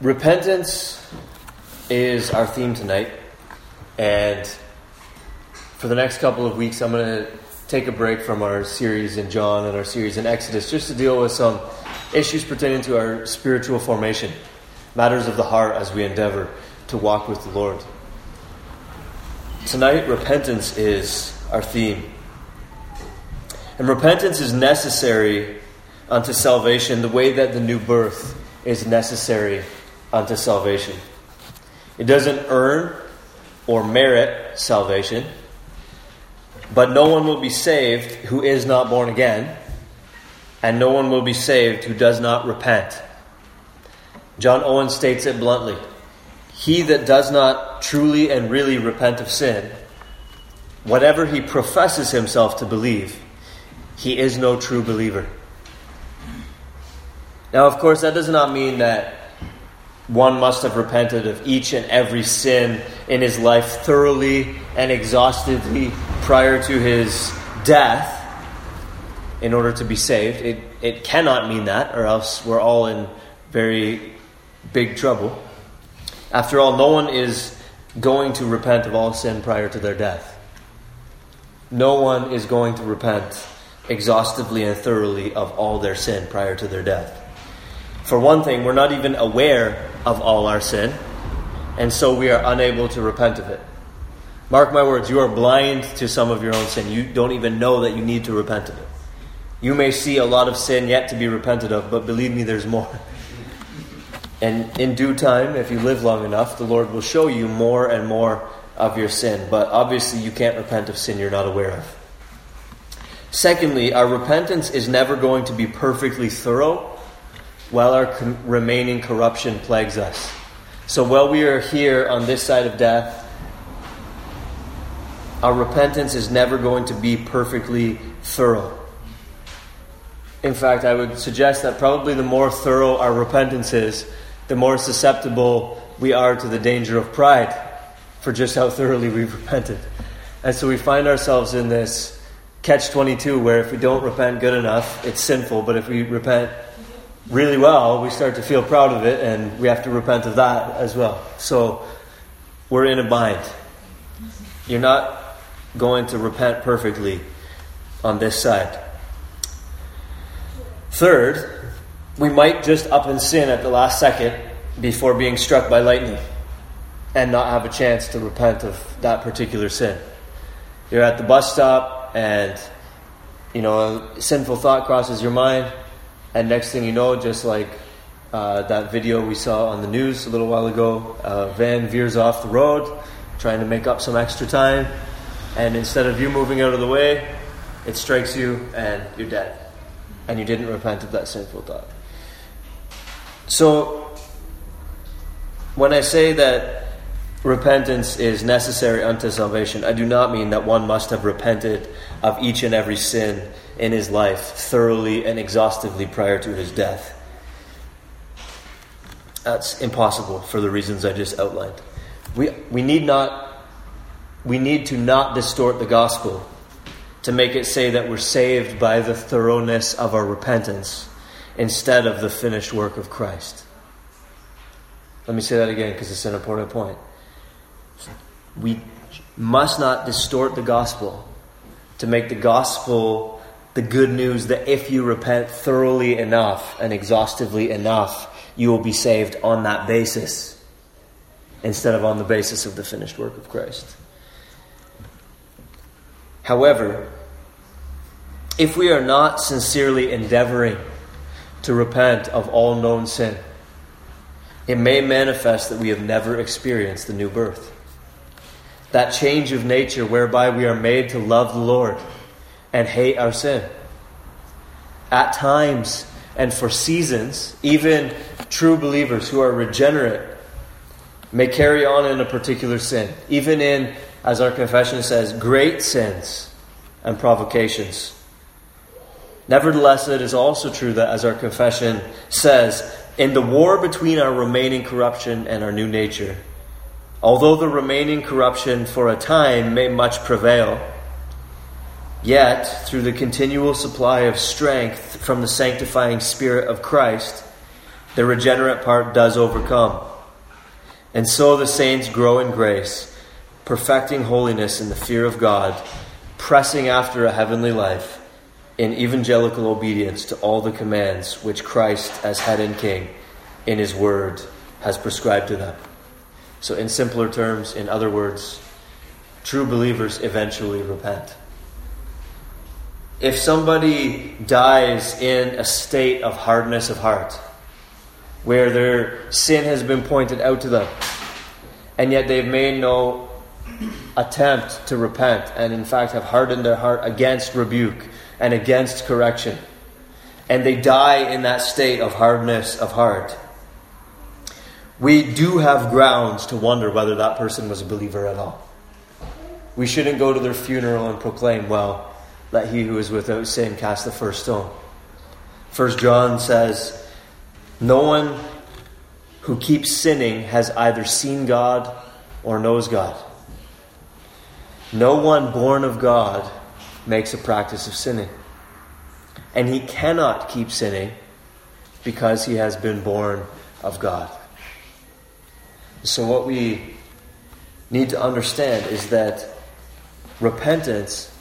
Repentance is our theme tonight, and for the next couple of weeks, I'm going to take a break from our series in John and our series in Exodus just to deal with some issues pertaining to our spiritual formation, matters of the heart as we endeavor to walk with the Lord. Tonight, repentance is our theme. And repentance is necessary unto salvation the way that the new birth is necessary unto salvation. It doesn't earn or merit salvation, but no one will be saved who is not born again, and no one will be saved who does not repent. John Owen states it bluntly He that does not truly and really repent of sin, whatever he professes himself to believe, he is no true believer. Now, of course, that does not mean that one must have repented of each and every sin in his life thoroughly and exhaustively prior to his death in order to be saved. It, it cannot mean that, or else we're all in very big trouble. After all, no one is going to repent of all sin prior to their death. No one is going to repent exhaustively and thoroughly of all their sin prior to their death. For one thing, we're not even aware of all our sin, and so we are unable to repent of it. Mark my words, you are blind to some of your own sin. You don't even know that you need to repent of it. You may see a lot of sin yet to be repented of, but believe me, there's more. And in due time, if you live long enough, the Lord will show you more and more of your sin. But obviously, you can't repent of sin you're not aware of. Secondly, our repentance is never going to be perfectly thorough while our com- remaining corruption plagues us. So while we are here on this side of death, our repentance is never going to be perfectly thorough. In fact, I would suggest that probably the more thorough our repentance is, the more susceptible we are to the danger of pride for just how thoroughly we've repented. And so we find ourselves in this catch 22 where if we don't repent good enough, it's sinful, but if we repent really well, we start to feel proud of it, and we have to repent of that as well. So we're in a bind. You're not going to repent perfectly on this side. Third, we might just up and sin at the last second before being struck by lightning and not have a chance to repent of that particular sin. You're at the bus stop and you know a sinful thought crosses your mind and next thing you know, just like uh, that video we saw on the news a little while ago, a van veers off the road, trying to make up some extra time, and instead of you moving out of the way, it strikes you and you're dead. And you didn't repent of that sinful thought. So, when I say that repentance is necessary unto salvation, I do not mean that one must have repented of each and every sin in his life thoroughly and exhaustively prior to his death. That's impossible for the reasons I just outlined. We, we need not we need to not distort the gospel to make it say that we're saved by the thoroughness of our repentance instead of the finished work of Christ. Let me say that again because it's an important point. We must not distort the gospel to make the gospel the good news that if you repent thoroughly enough and exhaustively enough, you will be saved on that basis instead of on the basis of the finished work of Christ. However, if we are not sincerely endeavoring to repent of all known sin, it may manifest that we have never experienced the new birth. That change of nature whereby we are made to love the Lord and hate our sin. At times and for seasons, even true believers who are regenerate may carry on in a particular sin, even in, as our confession says, great sins and provocations. Nevertheless, it is also true that, as our confession says, in the war between our remaining corruption and our new nature, although the remaining corruption for a time may much prevail, Yet, through the continual supply of strength from the sanctifying Spirit of Christ, the regenerate part does overcome. And so the saints grow in grace, perfecting holiness in the fear of God, pressing after a heavenly life in evangelical obedience to all the commands which Christ, as head and king, in his word, has prescribed to them. So, in simpler terms, in other words, true believers eventually repent. If somebody dies in a state of hardness of heart, where their sin has been pointed out to them, and yet they've made no attempt to repent, and in fact have hardened their heart against rebuke and against correction, and they die in that state of hardness of heart, we do have grounds to wonder whether that person was a believer at all. We shouldn't go to their funeral and proclaim, well, let he who is without sin cast the first stone. First John says, no one who keeps sinning has either seen God or knows God. No one born of God makes a practice of sinning. And he cannot keep sinning because he has been born of God. So, what we need to understand is that repentance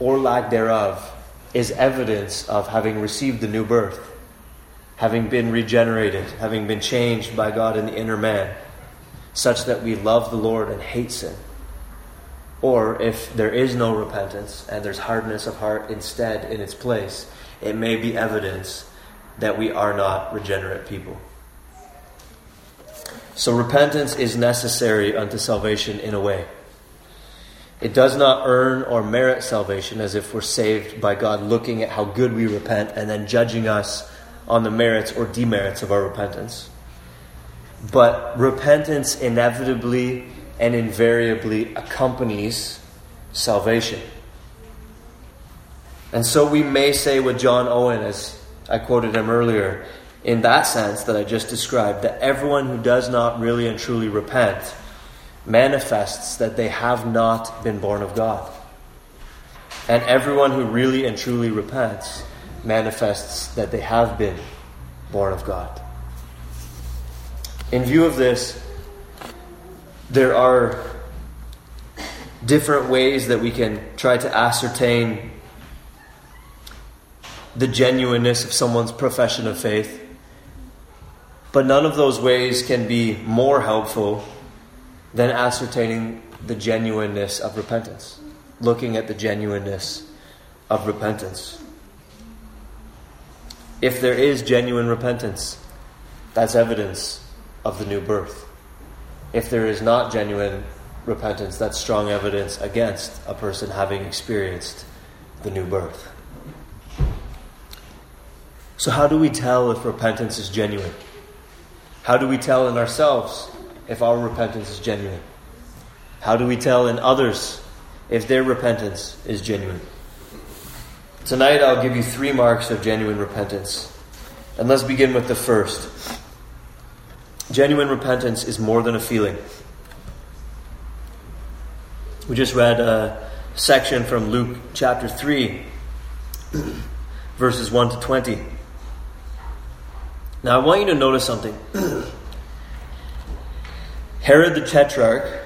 or lack thereof is evidence of having received the new birth, having been regenerated, having been changed by God in the inner man, such that we love the Lord and hate sin. Or if there is no repentance and there's hardness of heart instead in its place, it may be evidence that we are not regenerate people. So repentance is necessary unto salvation in a way. It does not earn or merit salvation as if we're saved by God looking at how good we repent and then judging us on the merits or demerits of our repentance. But repentance inevitably and invariably accompanies salvation. And so we may say with John Owen, as I quoted him earlier, in that sense that I just described, that everyone who does not really and truly repent manifests that they have not been born of God. And everyone who really and truly repents manifests that they have been born of God. In view of this, there are different ways that we can try to ascertain the genuineness of someone's profession of faith. But none of those ways can be more helpful than ascertaining the genuineness of repentance, looking at the genuineness of repentance. If there is genuine repentance, that's evidence of the new birth. If there is not genuine repentance, that's strong evidence against a person having experienced the new birth. So, how do we tell if repentance is genuine? How do we tell in ourselves if our repentance is genuine? How do we tell in others if their repentance is genuine? Tonight I'll give you three marks of genuine repentance. And let's begin with the first. Genuine repentance is more than a feeling. We just read a section from Luke chapter 3, verses 1 to 20. Now I want you to notice something. Herod the Tetrarch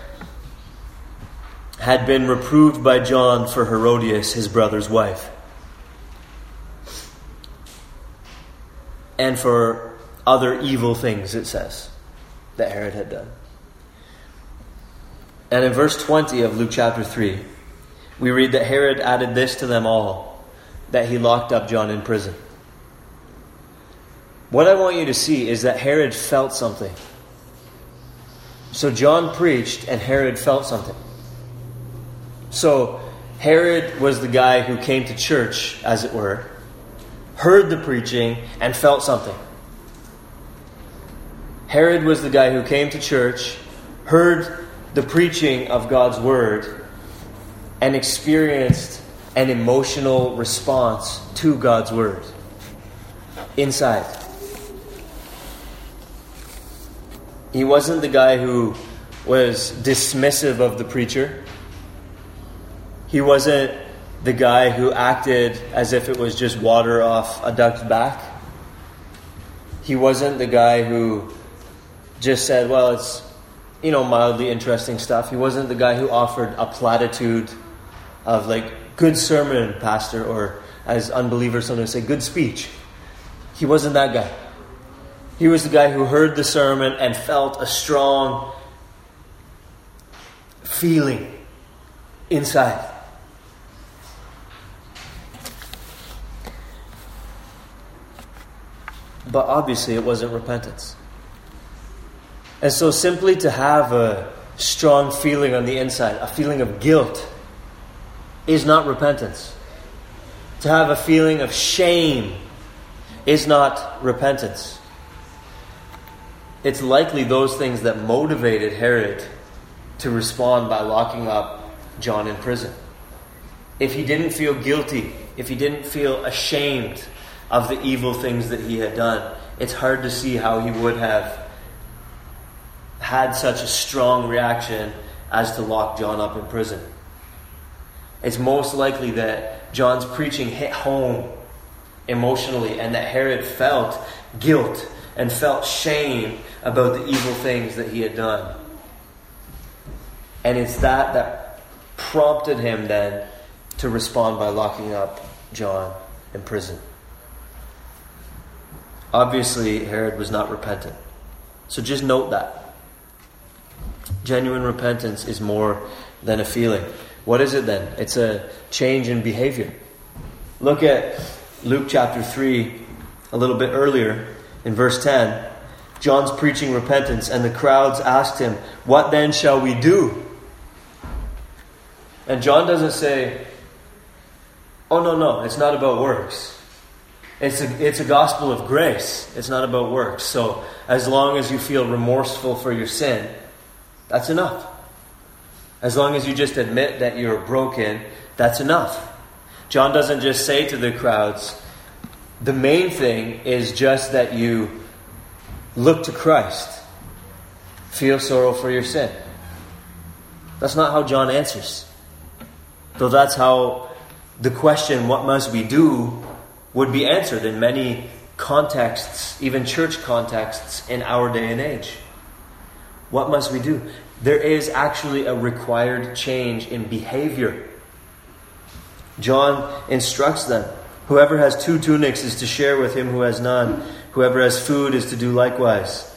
had been reproved by John for Herodias, his brother's wife, and for other evil things, it says, that Herod had done. And in verse 20 of Luke chapter 3, we read that Herod added this to them all that he locked up John in prison. What I want you to see is that Herod felt something. So John preached, and Herod felt something. So Herod was the guy who came to church, as it were, heard the preaching, and felt something. Herod was the guy who came to church, heard the preaching of God's word, and experienced an emotional response to God's word inside. He wasn't the guy who was dismissive of the preacher. He wasn't the guy who acted as if it was just water off a duck's back. He wasn't the guy who just said, well, it's, you know, mildly interesting stuff. He wasn't the guy who offered a platitude of, like, good sermon, pastor, or as unbelievers sometimes say, good speech. He wasn't that guy. He was the guy who heard the sermon and felt a strong feeling inside. But obviously, it wasn't repentance. And so, simply to have a strong feeling on the inside, a feeling of guilt, is not repentance. To have a feeling of shame is not repentance. It's likely those things that motivated Herod to respond by locking up John in prison. If he didn't feel guilty, if he didn't feel ashamed of the evil things that he had done, it's hard to see how he would have had such a strong reaction as to lock John up in prison. It's most likely that John's preaching hit home emotionally and that Herod felt guilt and felt shame about the evil things that he had done. And it's that that prompted him then to respond by locking up John in prison. Obviously, Herod was not repentant. So just note that. Genuine repentance is more than a feeling. What is it then? It's a change in behavior. Look at Luke chapter 3 a little bit earlier in verse 10. John's preaching repentance, and the crowds asked him, What then shall we do? And John doesn't say, Oh, no, no, it's not about works. It's a, it's a gospel of grace. It's not about works. So, as long as you feel remorseful for your sin, that's enough. As long as you just admit that you're broken, that's enough. John doesn't just say to the crowds, the main thing is just that you look to Christ, feel sorrow for your sin. That's not how John answers. Though that's how the question, what must we do, would be answered in many contexts, even church contexts, in our day and age. What must we do? There is actually a required change in behavior. John instructs them whoever has two tunics is to share with him who has none, whoever has food is to do likewise.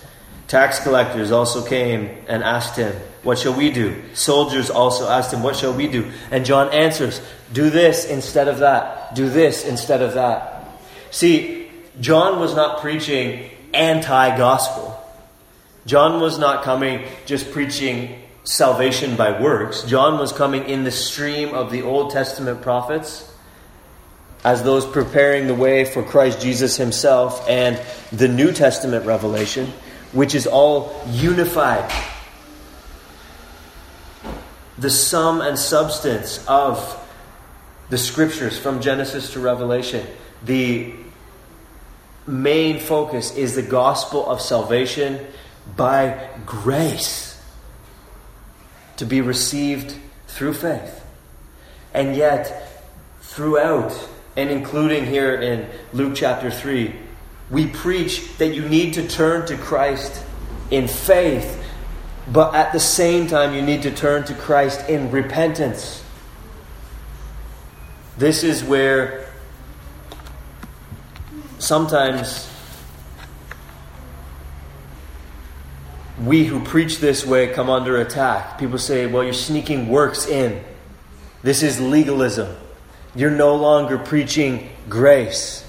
Tax collectors also came and asked him, What shall we do? Soldiers also asked him, What shall we do? And John answers, Do this instead of that. Do this instead of that. See, John was not preaching anti gospel. John was not coming just preaching salvation by works. John was coming in the stream of the Old Testament prophets as those preparing the way for Christ Jesus himself and the New Testament revelation which is all unified. The sum and substance of the scriptures from Genesis to Revelation. The main focus is the gospel of salvation by grace to be received through faith. And yet, throughout, and including here in Luke chapter 3, we preach that you need to turn to Christ in faith, but at the same time, you need to turn to Christ in repentance. This is where sometimes we who preach this way come under attack. People say, well, you're sneaking works in. This is legalism. You're no longer preaching grace.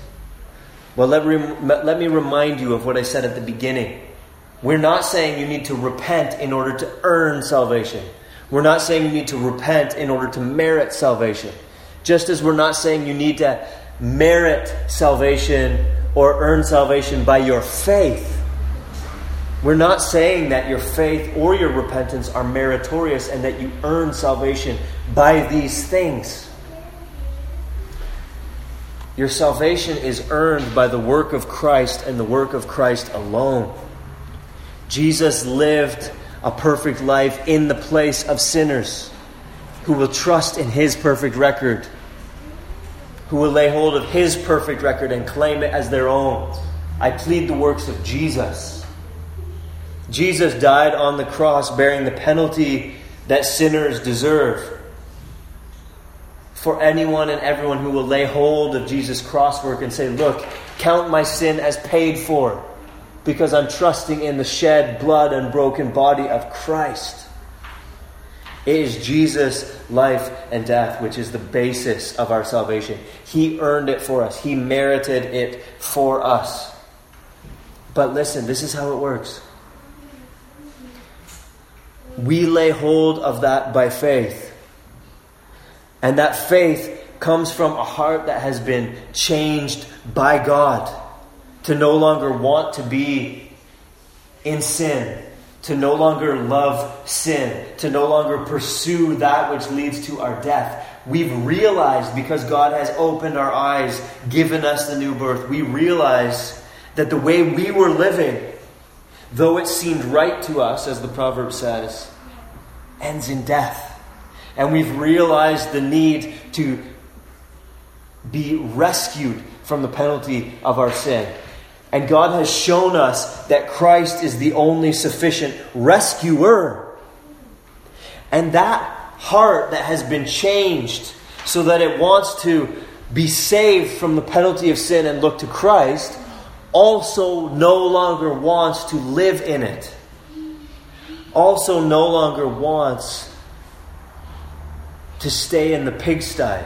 Well, let, let me remind you of what I said at the beginning. We're not saying you need to repent in order to earn salvation. We're not saying you need to repent in order to merit salvation. Just as we're not saying you need to merit salvation or earn salvation by your faith. We're not saying that your faith or your repentance are meritorious and that you earn salvation by these things. Your salvation is earned by the work of Christ and the work of Christ alone. Jesus lived a perfect life in the place of sinners who will trust in his perfect record who will lay hold of his perfect record and claim it as their own. I plead the works of Jesus. Jesus died on the cross bearing the penalty that sinners deserve. For anyone and everyone who will lay hold of Jesus' cross work and say, Look, count my sin as paid for because I'm trusting in the shed blood and broken body of Christ. It is Jesus' life and death, which is the basis of our salvation. He earned it for us, He merited it for us. But listen, this is how it works. We lay hold of that by faith. And that faith comes from a heart that has been changed by God to no longer want to be in sin, to no longer love sin, to no longer pursue that which leads to our death. We've realized because God has opened our eyes, given us the new birth, we realize that the way we were living, though it seemed right to us, as the proverb says, ends in death. And we've realized the need to be rescued from the penalty of our sin. And God has shown us that Christ is the only sufficient rescuer. And that heart that has been changed so that it wants to be saved from the penalty of sin and look to Christ also no longer wants to live in it. Also no longer wants to stay in the pigsty,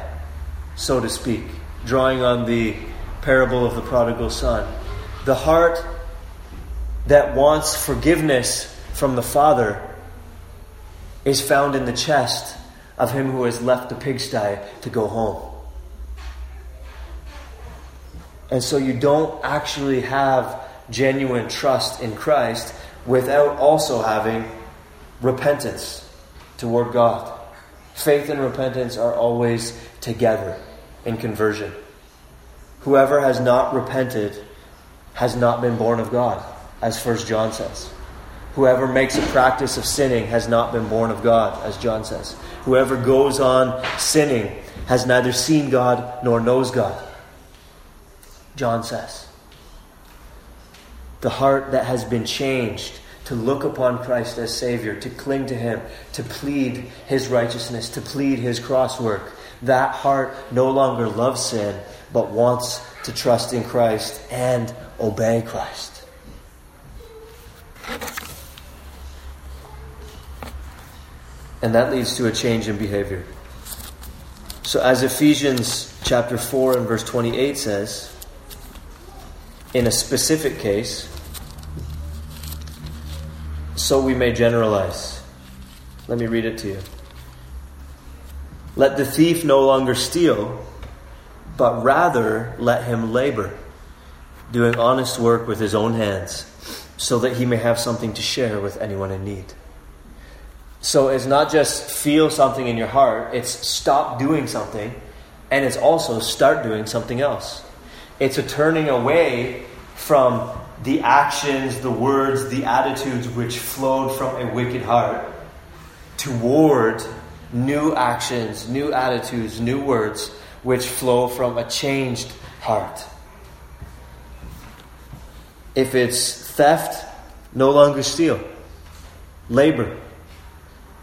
so to speak, drawing on the parable of the prodigal son. The heart that wants forgiveness from the Father is found in the chest of him who has left the pigsty to go home. And so you don't actually have genuine trust in Christ without also having repentance toward God. Faith and repentance are always together in conversion. Whoever has not repented has not been born of God, as First John says. Whoever makes a practice of sinning has not been born of God, as John says. Whoever goes on sinning has neither seen God nor knows God, John says. The heart that has been changed to look upon Christ as Savior, to cling to Him, to plead His righteousness, to plead His cross work. That heart no longer loves sin, but wants to trust in Christ and obey Christ. And that leads to a change in behavior. So, as Ephesians chapter 4 and verse 28 says, in a specific case, so we may generalize. Let me read it to you. Let the thief no longer steal, but rather let him labor, doing honest work with his own hands, so that he may have something to share with anyone in need. So it's not just feel something in your heart, it's stop doing something, and it's also start doing something else. It's a turning away from the actions, the words, the attitudes which flowed from a wicked heart toward new actions, new attitudes, new words which flow from a changed heart. If it's theft, no longer steal. Labor.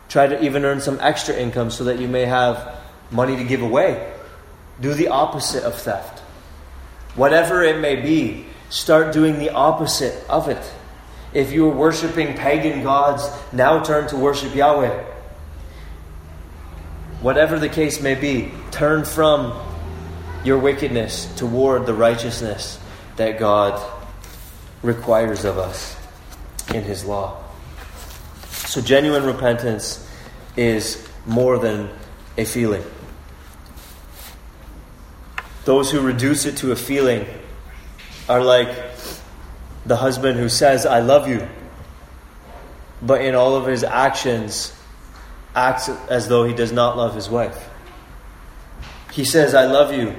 Try to even earn some extra income so that you may have money to give away. Do the opposite of theft. Whatever it may be, start doing the opposite of it. If you are worshiping pagan gods, now turn to worship Yahweh. Whatever the case may be, turn from your wickedness toward the righteousness that God requires of us in His law. So, genuine repentance is more than a feeling. Those who reduce it to a feeling are like the husband who says, I love you, but in all of his actions acts as though he does not love his wife. He says, I love you,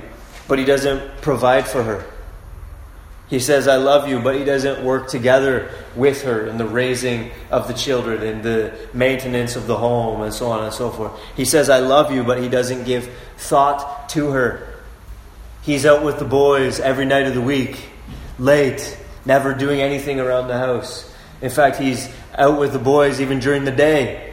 but he doesn't provide for her. He says, I love you, but he doesn't work together with her in the raising of the children, in the maintenance of the home, and so on and so forth. He says, I love you, but he doesn't give thought to her He's out with the boys every night of the week, late, never doing anything around the house. In fact, he's out with the boys even during the day,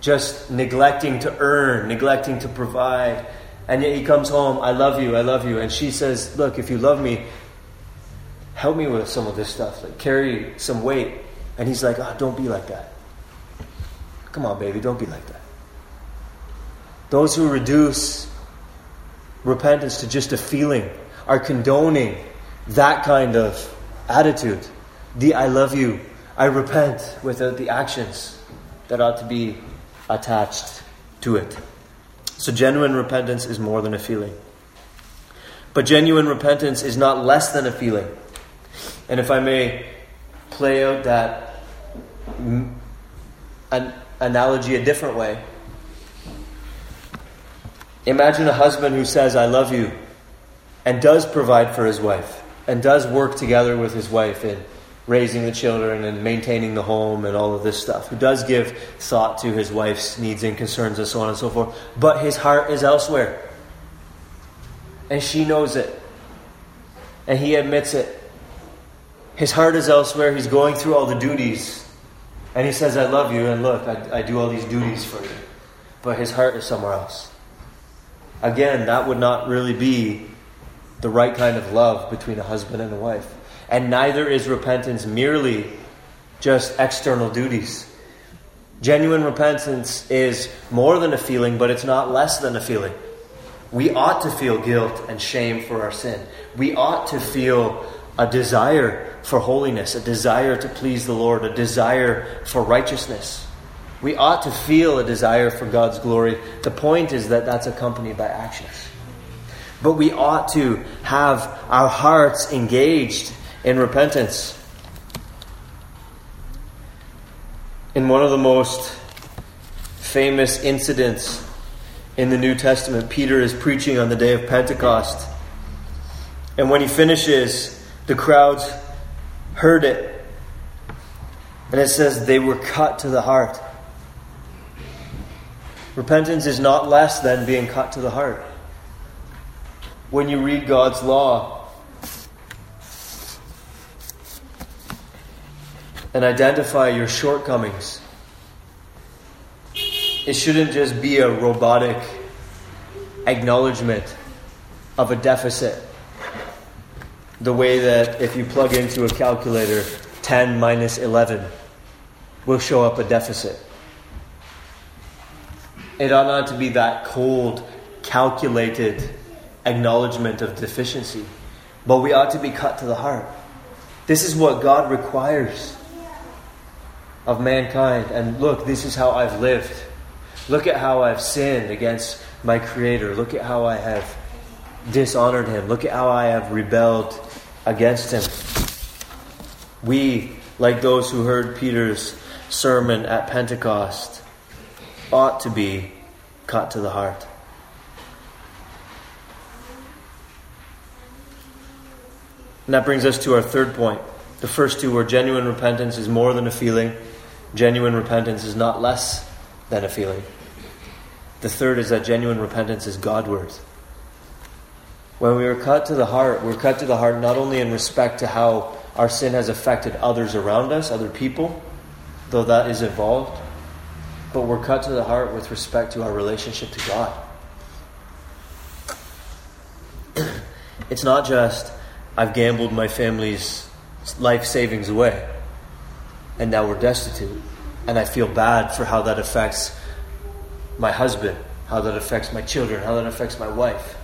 just neglecting to earn, neglecting to provide. And yet he comes home, I love you, I love you. And she says, Look, if you love me, help me with some of this stuff, like carry some weight. And he's like, Oh, don't be like that. Come on, baby, don't be like that. Those who reduce repentance to just a feeling are condoning that kind of attitude. The I love you, I repent without the actions that ought to be attached to it. So, genuine repentance is more than a feeling. But genuine repentance is not less than a feeling. And if I may play out that an analogy a different way, imagine a husband who says, I love you, and does provide for his wife, and does work together with his wife in raising the children and maintaining the home and all of this stuff, who does give thought to his wife's needs and concerns and so on and so forth, but his heart is elsewhere. And she knows it. And he admits it. His heart is elsewhere. He's going through all the duties. And he says, I love you, and look, I, I do all these duties for you. But his heart is somewhere else. Again, that would not really be the right kind of love between a husband and a wife. And neither is repentance merely just external duties. Genuine repentance is more than a feeling, but it's not less than a feeling. We ought to feel guilt and shame for our sin. We ought to feel a desire for holiness, a desire to please the Lord, a desire for righteousness. We ought to feel a desire for God's glory. The point is that that's accompanied by actions. But we ought to have our hearts engaged in repentance. In one of the most famous incidents in the New Testament, Peter is preaching on the day of Pentecost. And when he finishes, the crowds heard it. And it says they were cut to the heart. Repentance is not less than being cut to the heart. When you read God's law, and identify your shortcomings. It shouldn't just be a robotic acknowledgement of a deficit. The way that if you plug into a calculator, 10 minus 11 will show up a deficit. It ought not to be that cold, calculated acknowledgement of deficiency, but we ought to be cut to the heart. This is what God requires of mankind. And look, this is how I've lived. Look at how I've sinned against my Creator. Look at how I have dishonored Him. Look at how I have rebelled against Him. We, like those who heard Peter's sermon at Pentecost, ought to be cut to the heart. And that brings us to our third point. The first two were genuine repentance is more than a feeling. Genuine repentance is not less than a feeling. The third is that genuine repentance is Godward. When we are cut to the heart, we're cut to the heart not only in respect to how our sin has affected others around us, other people, though that is involved, but we're cut to the heart with respect to our relationship to God. it's not just, I've gambled my family's life savings away and now we're destitute. And I feel bad for how that affects my husband, how that affects my children, how that affects my wife.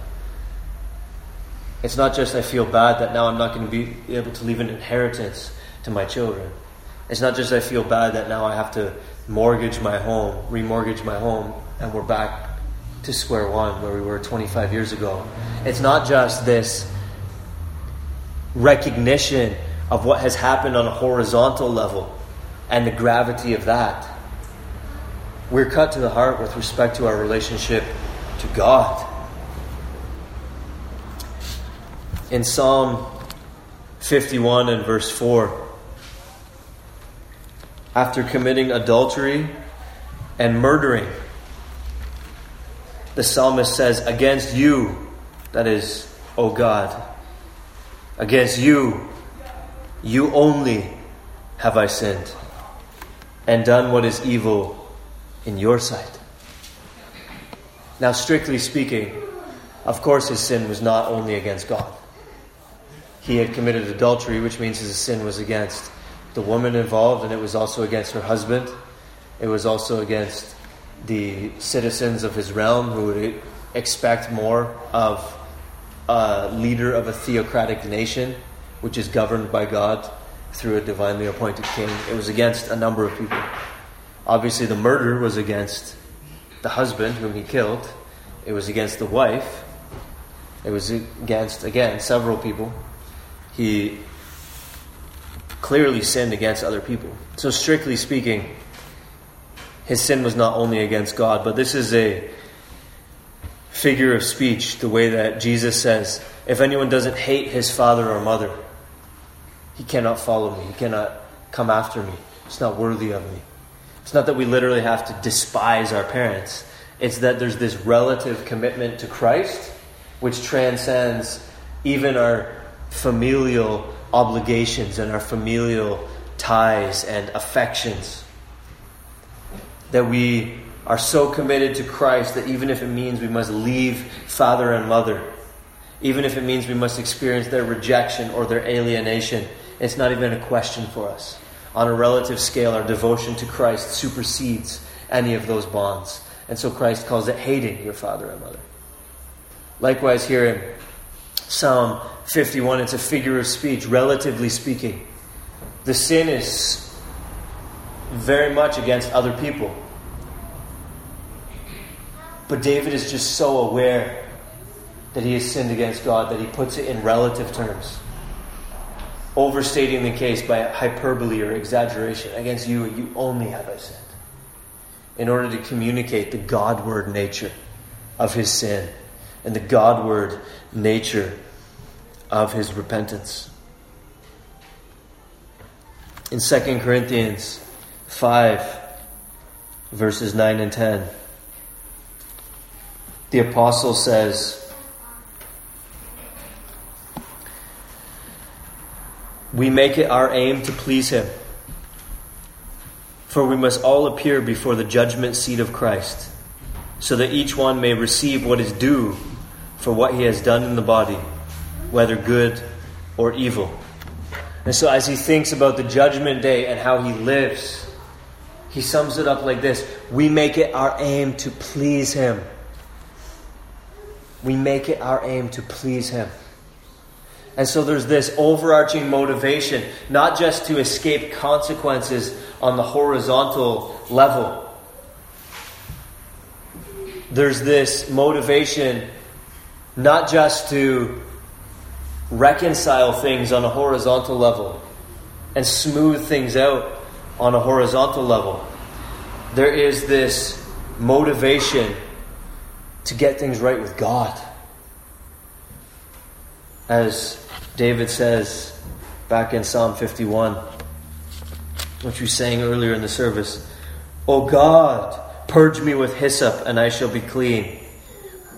It's not just I feel bad that now I'm not going to be able to leave an inheritance to my children. It's not just I feel bad that now I have to mortgage my home, remortgage my home, and we're back to square one where we were 25 years ago. It's not just this recognition of what has happened on a horizontal level and the gravity of that. We're cut to the heart with respect to our relationship to God. In Psalm 51 and verse 4, after committing adultery and murdering, the psalmist says, Against you, That is, O God, against you, you only have I sinned and done what is evil in your sight. Now, strictly speaking, of course, his sin was not only against God. He had committed adultery, which means his sin was against the woman involved, and it was also against her husband. It was also against the citizens of his realm who would expect more of a leader of a theocratic nation, which is governed by God through a divinely appointed king. It was against a number of people. Obviously, the murder was against the husband whom he killed, it was against the wife, it was against, again, several people. He clearly sinned against other people. So, strictly speaking, his sin was not only against God, but this is a figure of speech, the way that Jesus says, if anyone doesn't hate his father or mother, he cannot follow me. He cannot come after me. It's not worthy of me. It's not that we literally have to despise our parents, it's that there's this relative commitment to Christ which transcends even our familial obligations and our familial ties and affections. That we are so committed to Christ that even if it means we must leave father and mother, even if it means we must experience their rejection or their alienation, it's not even a question for us. On a relative scale, our devotion to Christ supersedes any of those bonds. And so Christ calls it hating your father and mother. Likewise, here in Psalm 51, it's a figure of speech, relatively speaking. The sin is very much against other people. But David is just so aware that he has sinned against God that he puts it in relative terms, overstating the case by hyperbole or exaggeration. Against you, you only have I sinned. In order to communicate the Godward nature of his sin and the Godward nature of his repentance. In 2 Corinthians 5, verses 9 and 10, the apostle says, We make it our aim to please him. For we must all appear before the judgment seat of Christ, so that each one may receive what is due for what he has done in the body, whether good or evil. And so, as he thinks about the judgment day and how he lives, he sums it up like this We make it our aim to please him. We make it our aim to please him. And so there's this overarching motivation, not just to escape consequences on the horizontal level. There's this motivation not just to reconcile things on a horizontal level and smooth things out on a horizontal level. There is this motivation to get things right with God. As David says back in Psalm 51, which we sang earlier in the service, O God, purge me with hyssop, and I shall be clean.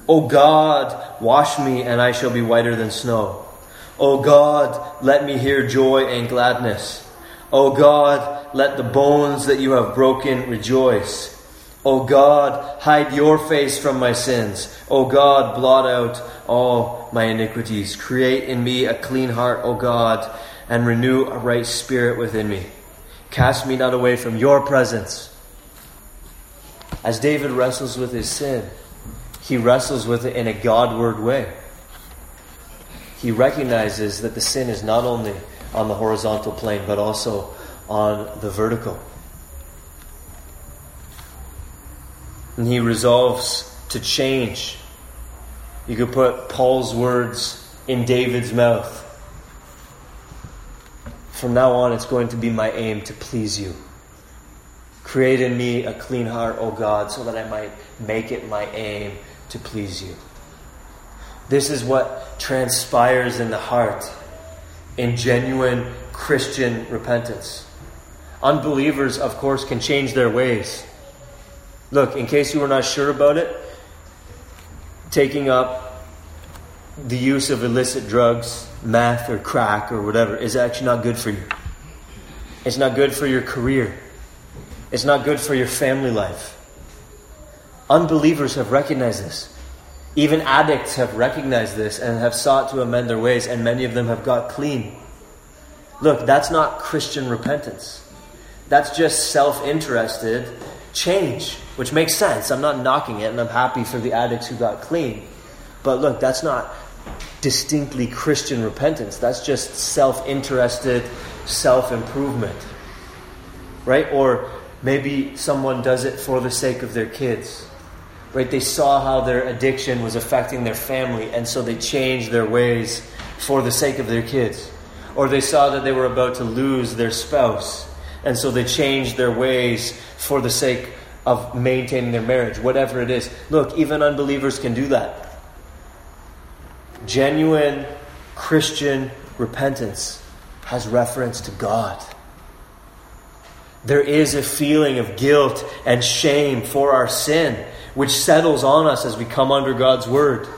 O God, wash me, and I shall be whiter than snow. O God, let me hear joy and gladness. O God, let the bones that you have broken rejoice. O God, hide your face from my sins. O God, blot out all my iniquities. Create in me a clean heart, O God, and renew a right spirit within me. Cast me not away from your presence. As David wrestles with his sin, he wrestles with it in a Godward way. He recognizes that the sin is not only on the horizontal plane, but also on the vertical. And he resolves to change. You could put Paul's words in David's mouth. From now on, it's going to be my aim to please you. Create in me a clean heart, O God, so that I might make it my aim to please you. This is what transpires in the heart in genuine Christian repentance. Unbelievers, of course, can change their ways. Look, in case you were not sure about it, taking up the use of illicit drugs, meth or crack or whatever, is actually not good for you. It's not good for your career. It's not good for your family life. Unbelievers have recognized this. Even addicts have recognized this and have sought to amend their ways, and many of them have got clean. Look, that's not Christian repentance. That's just self interested change, which makes sense. I'm not knocking it, and I'm happy for the addicts who got clean. But look, that's not distinctly Christian repentance. That's just self interested self improvement. Right? Or maybe someone does it for the sake of their kids. Right? They saw how their addiction was affecting their family, and so they changed their ways for the sake of their kids. Or they saw that they were about to lose their spouse, and so they change their ways for the sake of maintaining their marriage, whatever it is. Look, even unbelievers can do that. Genuine Christian repentance has reference to God. There is a feeling of guilt and shame for our sin, which settles on us as we come under God's word.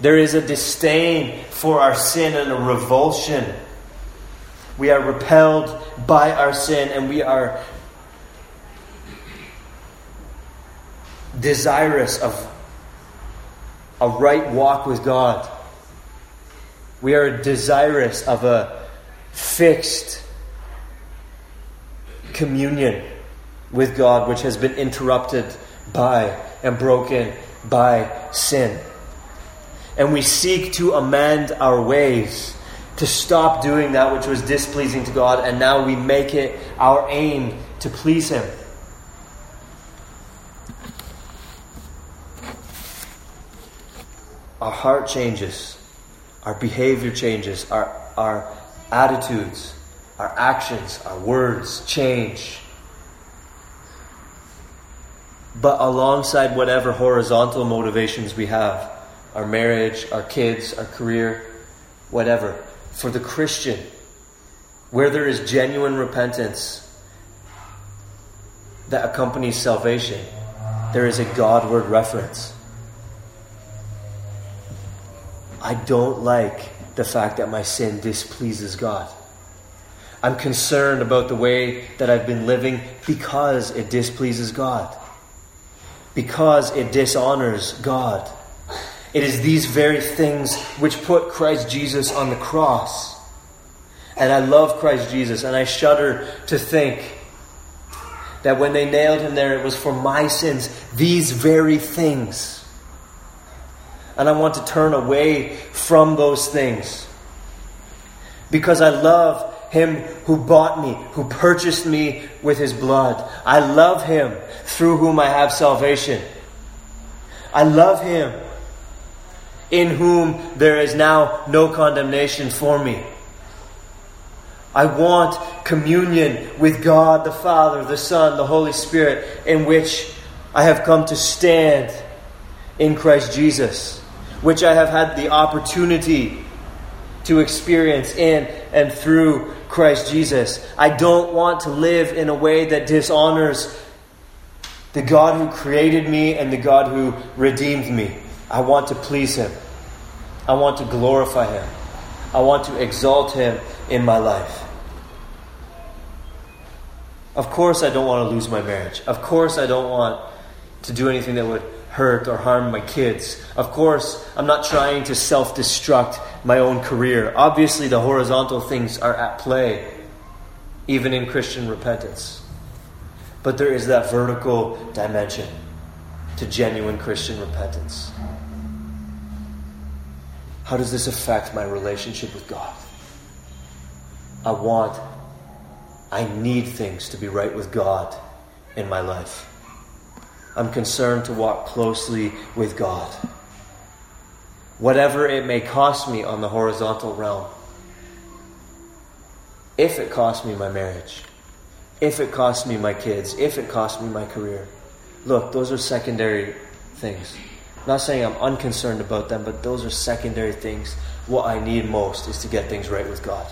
There is a disdain for our sin and a revulsion. We are repelled by our sin and we are desirous of a right walk with God. We are desirous of a fixed communion with God, which has been interrupted by and broken by sin. And we seek to amend our ways, to stop doing that which was displeasing to God, and now we make it our aim to please Him. Our heart changes, our behavior changes, our, our attitudes our actions, our words change. But alongside whatever horizontal motivations we have, our marriage, our kids, our career, whatever, for the Christian, where there is genuine repentance that accompanies salvation, there is a Godward reference. I don't like the fact that my sin displeases God. I'm concerned about the way that I've been living because it displeases God, because it dishonors God. It is these very things which put Christ Jesus on the cross. And I love Christ Jesus, and I shudder to think that when they nailed him there, it was for my sins, these very things. And I want to turn away from those things because I love him who bought me, who purchased me with his blood. I love him through whom I have salvation. I love him in whom there is now no condemnation for me. I want communion with God the Father, the Son, the Holy Spirit, in which I have come to stand in Christ Jesus, which I have had the opportunity to experience in and through Christ Jesus. I don't want to live in a way that dishonors the God who created me and the God who redeemed me. I want to please Him. I want to glorify Him. I want to exalt Him in my life. Of course, I don't want to lose my marriage. Of course, I don't want to do anything that would hurt or harm my kids. Of course, I'm not trying to self destruct my own career. Obviously, the horizontal things are at play, even in Christian repentance. But there is that vertical dimension to genuine Christian repentance. How does this affect my relationship with God? I want, I need things to be right with God in my life. I'm concerned to walk closely with God. Whatever it may cost me on the horizontal realm. If it costs me my marriage, if it costs me my kids, if it costs me my career. Look, those are secondary things. Not saying I'm unconcerned about them, but those are secondary things. What I need most is to get things right with God,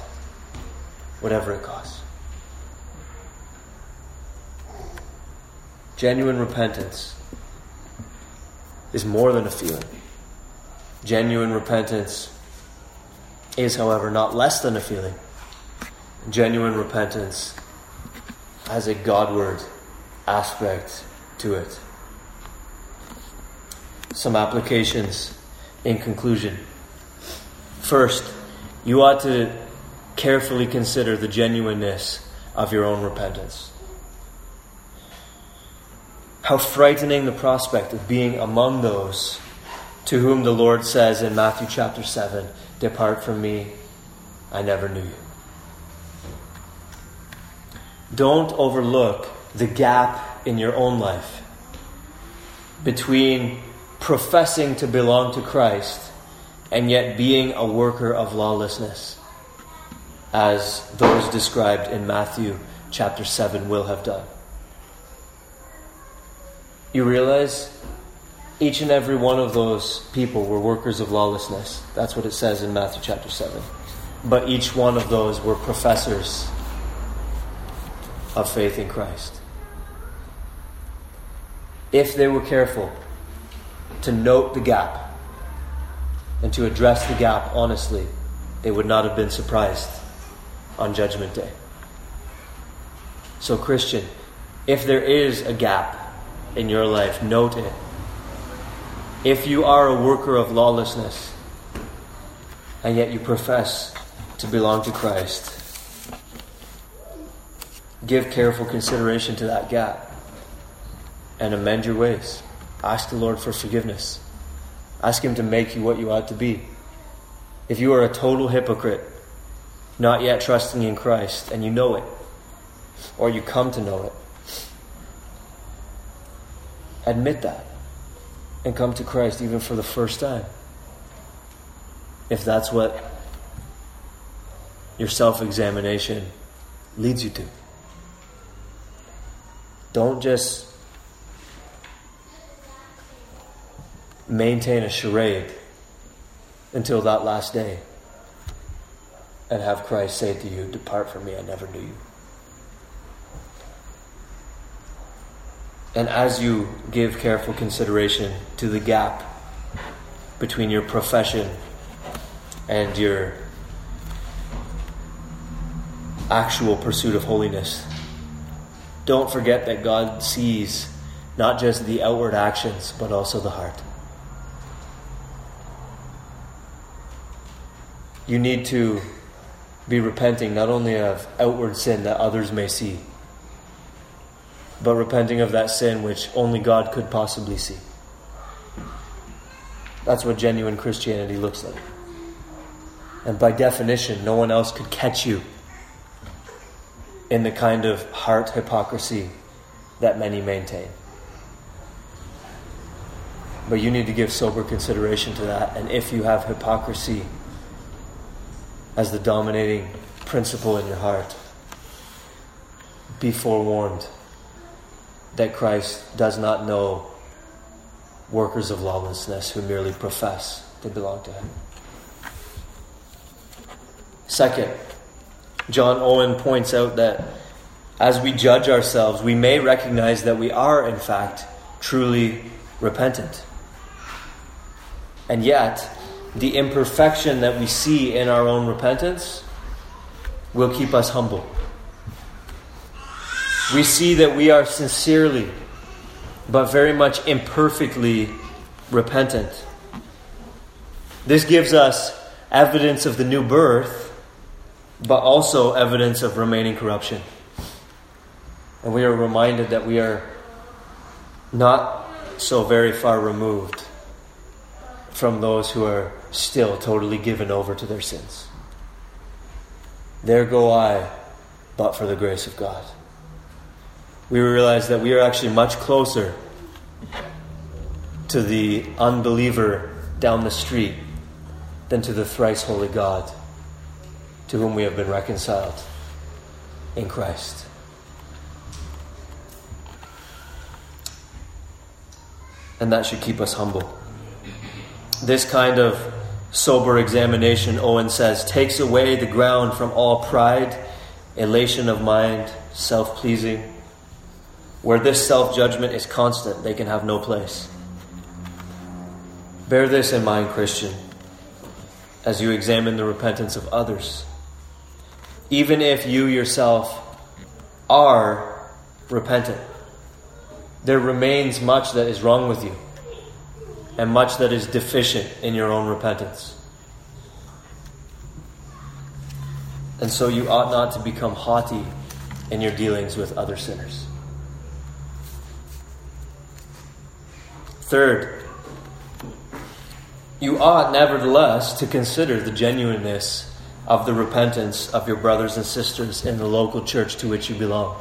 whatever it costs. Genuine repentance is more than a feeling, Genuine repentance is, however, not less than a feeling. Genuine repentance has a Godward aspect to it. Some applications in conclusion. First, you ought to carefully consider the genuineness of your own repentance. How frightening the prospect of being among those to whom the Lord says in Matthew chapter 7 Depart from me, I never knew you. Don't overlook the gap in your own life between professing to belong to Christ and yet being a worker of lawlessness, as those described in Matthew chapter 7 will have done. You realize each and every one of those people were workers of lawlessness. That's what it says in Matthew chapter 7. But each one of those were professors of faith in Christ. If they were careful to note the gap and to address the gap honestly, they would not have been surprised on Judgment Day. So, Christian, if there is a gap in your life, note it if you are a worker of lawlessness, and yet you profess to belong to Christ, give careful consideration to that gap and amend your ways. Ask the Lord for forgiveness. Ask Him to make you what you ought to be. If you are a total hypocrite, not yet trusting in Christ, and you know it, or you come to know it, admit that and come to Christ even for the first time. If that's what your self examination leads you to. Don't just maintain a charade until that last day and have Christ say to you, Depart from me, I never knew you. And as you give careful consideration to the gap between your profession and your actual pursuit of holiness, don't forget that God sees not just the outward actions, but also the heart. You need to be repenting not only of outward sin that others may see but repenting of that sin which only God could possibly see. That's what genuine Christianity looks like. And by definition, no one else could catch you in the kind of heart hypocrisy that many maintain. But you need to give sober consideration to that. And if you have hypocrisy as the dominating principle in your heart, be forewarned that Christ does not know workers of lawlessness who merely profess to belong to Him. Second, John Owen points out that as we judge ourselves, we may recognize that we are, in fact, truly repentant. And yet, the imperfection that we see in our own repentance will keep us humble we see that we are sincerely, but very much imperfectly repentant. This gives us evidence of the new birth, but also evidence of remaining corruption. And we are reminded that we are not so very far removed from those who are still totally given over to their sins. There go I, but for the grace of God we realize that we are actually much closer to the unbeliever down the street than to the thrice holy God to whom we have been reconciled in Christ. And that should keep us humble. This kind of sober examination, Owen says, takes away the ground from all pride, elation of mind, self pleasing where this self judgment is constant, they can have no place. Bear this in mind, Christian, as you examine the repentance of others. Even if you yourself are repentant, there remains much that is wrong with you and much that is deficient in your own repentance. And so you ought not to become haughty in your dealings with other sinners. Third, you ought nevertheless to consider the genuineness of the repentance of your brothers and sisters in the local church to which you belong.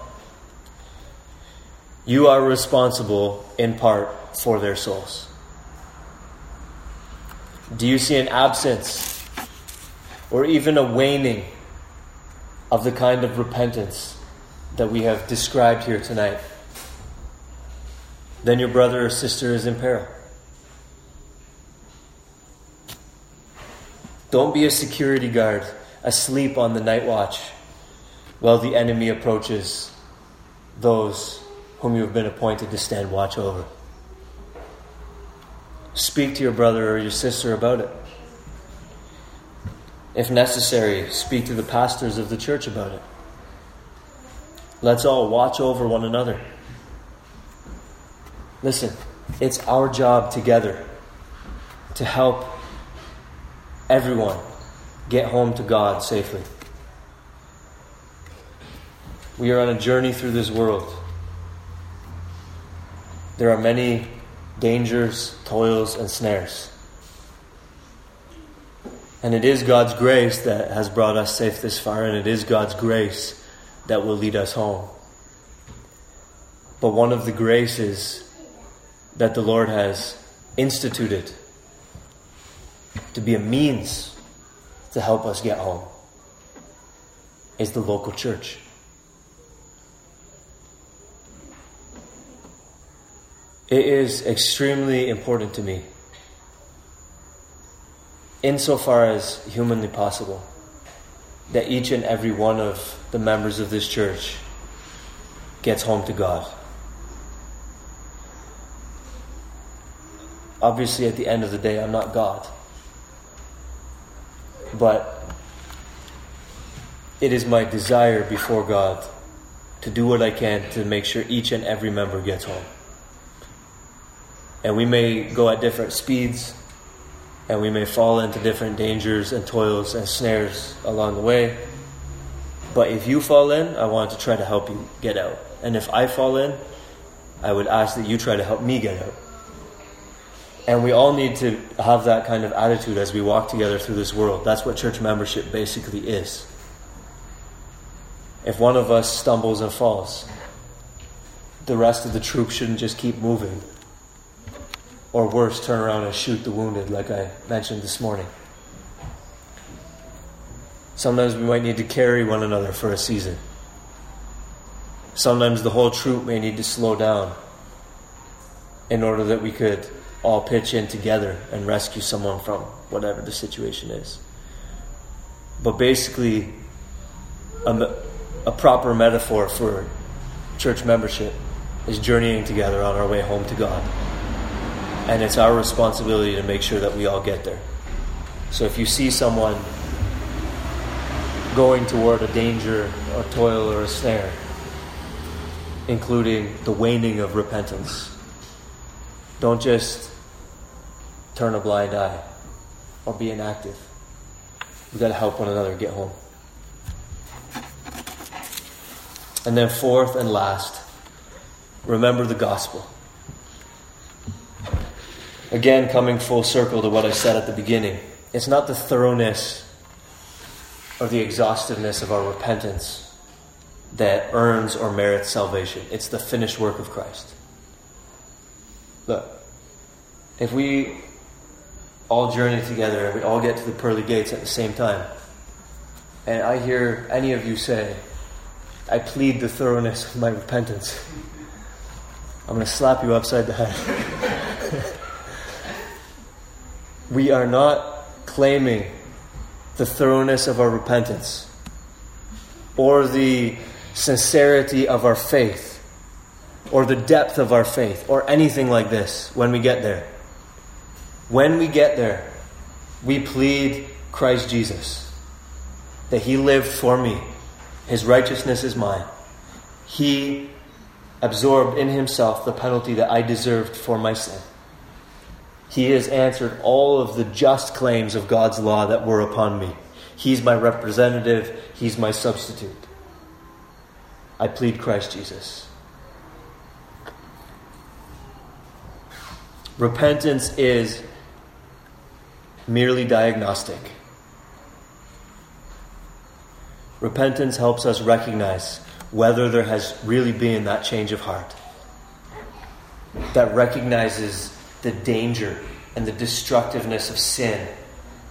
You are responsible in part for their souls. Do you see an absence or even a waning of the kind of repentance that we have described here tonight? Then your brother or sister is in peril. Don't be a security guard asleep on the night watch while the enemy approaches those whom you have been appointed to stand watch over. Speak to your brother or your sister about it. If necessary, speak to the pastors of the church about it. Let's all watch over one another. Listen, it's our job together to help everyone get home to God safely. We are on a journey through this world. There are many dangers, toils, and snares. And it is God's grace that has brought us safe this far, and it is God's grace that will lead us home. But one of the graces that the Lord has instituted to be a means to help us get home is the local church. It is extremely important to me, insofar as humanly possible, that each and every one of the members of this church gets home to God. Obviously, at the end of the day, I'm not God. But it is my desire before God to do what I can to make sure each and every member gets home. And we may go at different speeds, and we may fall into different dangers and toils and snares along the way. But if you fall in, I want to try to help you get out. And if I fall in, I would ask that you try to help me get out. And we all need to have that kind of attitude as we walk together through this world. That's what church membership basically is. If one of us stumbles and falls, the rest of the troop shouldn't just keep moving. Or worse, turn around and shoot the wounded, like I mentioned this morning. Sometimes we might need to carry one another for a season. Sometimes the whole troop may need to slow down in order that we could all pitch in together and rescue someone from whatever the situation is. But basically, a, a proper metaphor for church membership is journeying together on our way home to God. And it's our responsibility to make sure that we all get there. So if you see someone going toward a danger, a toil, or a snare, including the waning of repentance, don't just turn a blind eye or be inactive. We've got to help one another get home. And then, fourth and last, remember the gospel. Again, coming full circle to what I said at the beginning, it's not the thoroughness or the exhaustiveness of our repentance that earns or merits salvation, it's the finished work of Christ. Look, if we all journey together and we all get to the pearly gates at the same time. And I hear any of you say, I plead the thoroughness of my repentance. I'm going to slap you upside the head. we are not claiming the thoroughness of our repentance or the sincerity of our faith or the depth of our faith or anything like this when we get there. When we get there, we plead Christ Jesus, that He lived for me, His righteousness is mine. He absorbed in Himself the penalty that I deserved for my sin. He has answered all of the just claims of God's law that were upon me. He's my representative, He's my substitute. I plead Christ Jesus. Repentance is merely diagnostic. Repentance helps us recognize whether there has really been that change of heart that recognizes the danger and the destructiveness of sin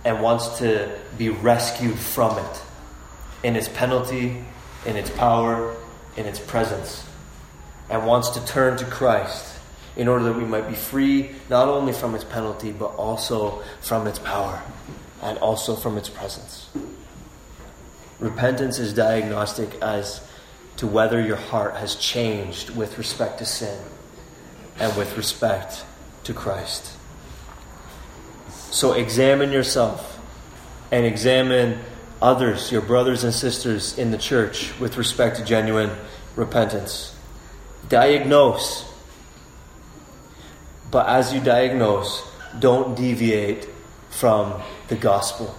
and wants to be rescued from it in its penalty, in its power, in its presence, and wants to turn to Christ in order that we might be free not only from its penalty, but also from its power and also from its presence. Repentance is diagnostic as to whether your heart has changed with respect to sin and with respect to Christ. So examine yourself and examine others, your brothers and sisters in the church, with respect to genuine repentance. Diagnose but as you diagnose, don't deviate from the gospel.